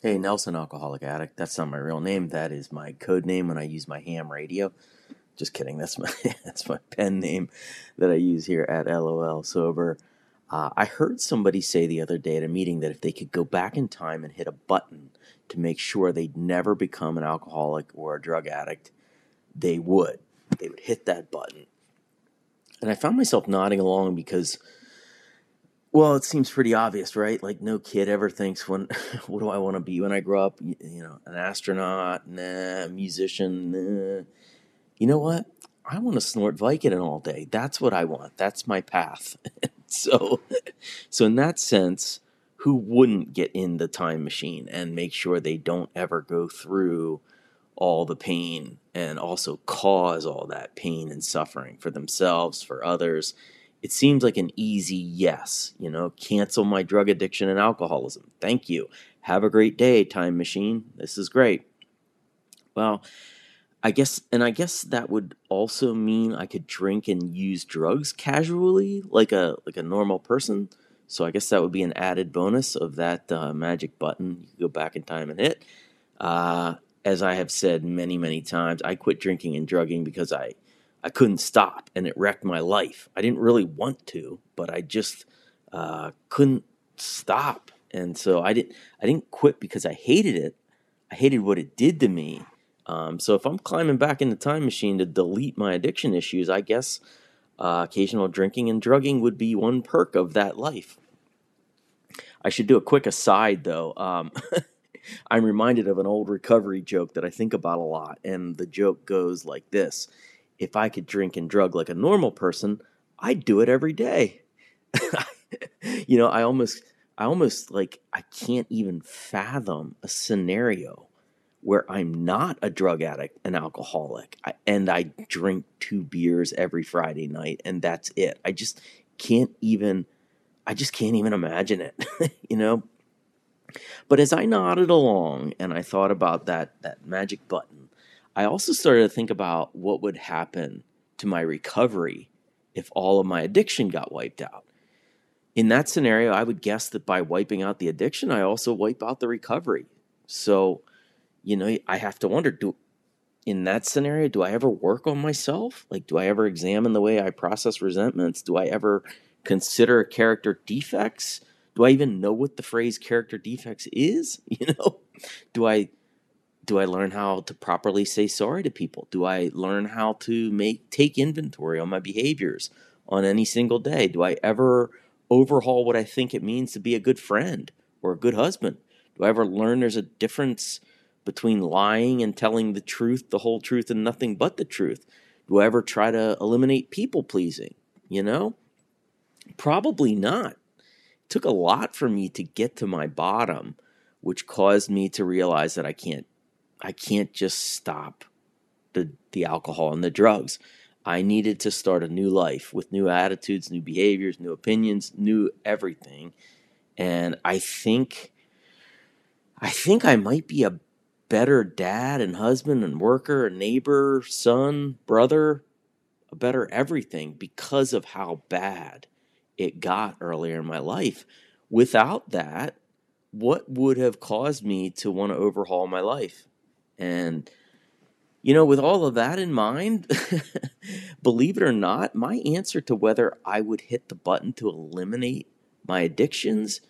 Hey, Nelson, alcoholic addict. That's not my real name. That is my code name when I use my ham radio. Just kidding. That's my that's my pen name that I use here at LOL Sober. Uh, I heard somebody say the other day at a meeting that if they could go back in time and hit a button to make sure they'd never become an alcoholic or a drug addict, they would. They would hit that button. And I found myself nodding along because well, it seems pretty obvious, right? Like no kid ever thinks when what do I want to be when I grow up? You, you know, an astronaut, nah, a musician, nah. You know what? I want to snort Vicodin all day. That's what I want. That's my path. so so in that sense, who wouldn't get in the time machine and make sure they don't ever go through all the pain and also cause all that pain and suffering for themselves, for others? It seems like an easy yes. You know, cancel my drug addiction and alcoholism. Thank you. Have a great day, time machine. This is great. Well, I guess, and I guess that would also mean I could drink and use drugs casually, like a like a normal person. So I guess that would be an added bonus of that uh, magic button you go back in time and hit. Uh, as I have said many many times, I quit drinking and drugging because I I couldn't stop and it wrecked my life. I didn't really want to, but I just uh, couldn't stop. And so I didn't I didn't quit because I hated it. I hated what it did to me. Um, so if I'm climbing back in the time machine to delete my addiction issues, I guess uh, occasional drinking and drugging would be one perk of that life. I should do a quick aside though. Um, I'm reminded of an old recovery joke that I think about a lot, and the joke goes like this if I could drink and drug like a normal person, I'd do it every day. you know, I almost I almost like I can't even fathom a scenario where I'm not a drug addict, an alcoholic, and I drink two beers every Friday night and that's it. I just can't even I just can't even imagine it, you know? But as I nodded along and I thought about that that magic button I also started to think about what would happen to my recovery if all of my addiction got wiped out. In that scenario, I would guess that by wiping out the addiction, I also wipe out the recovery. So, you know, I have to wonder do in that scenario, do I ever work on myself? Like do I ever examine the way I process resentments? Do I ever consider character defects? Do I even know what the phrase character defects is? You know, do I do I learn how to properly say sorry to people? Do I learn how to make take inventory on my behaviors on any single day? Do I ever overhaul what I think it means to be a good friend or a good husband? Do I ever learn there's a difference between lying and telling the truth, the whole truth, and nothing but the truth? Do I ever try to eliminate people pleasing? You know? Probably not. It took a lot for me to get to my bottom, which caused me to realize that I can't I can't just stop the the alcohol and the drugs. I needed to start a new life with new attitudes, new behaviors, new opinions, new everything. And I think I think I might be a better dad and husband and worker, and neighbor, son, brother, a better everything because of how bad it got earlier in my life. Without that, what would have caused me to want to overhaul my life? And, you know, with all of that in mind, believe it or not, my answer to whether I would hit the button to eliminate my addictions,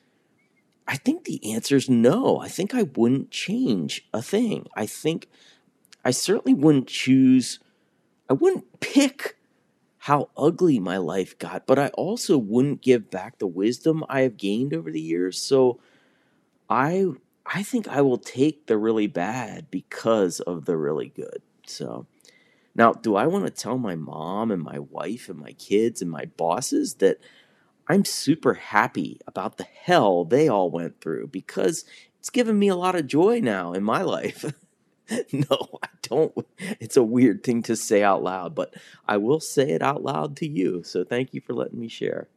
I think the answer is no. I think I wouldn't change a thing. I think I certainly wouldn't choose, I wouldn't pick how ugly my life got, but I also wouldn't give back the wisdom I have gained over the years. So I I think I will take the really bad because of the really good. So now, do I want to tell my mom and my wife and my kids and my bosses that I'm super happy about the hell they all went through because it's given me a lot of joy now in my life? no, I don't. It's a weird thing to say out loud, but I will say it out loud to you. So thank you for letting me share.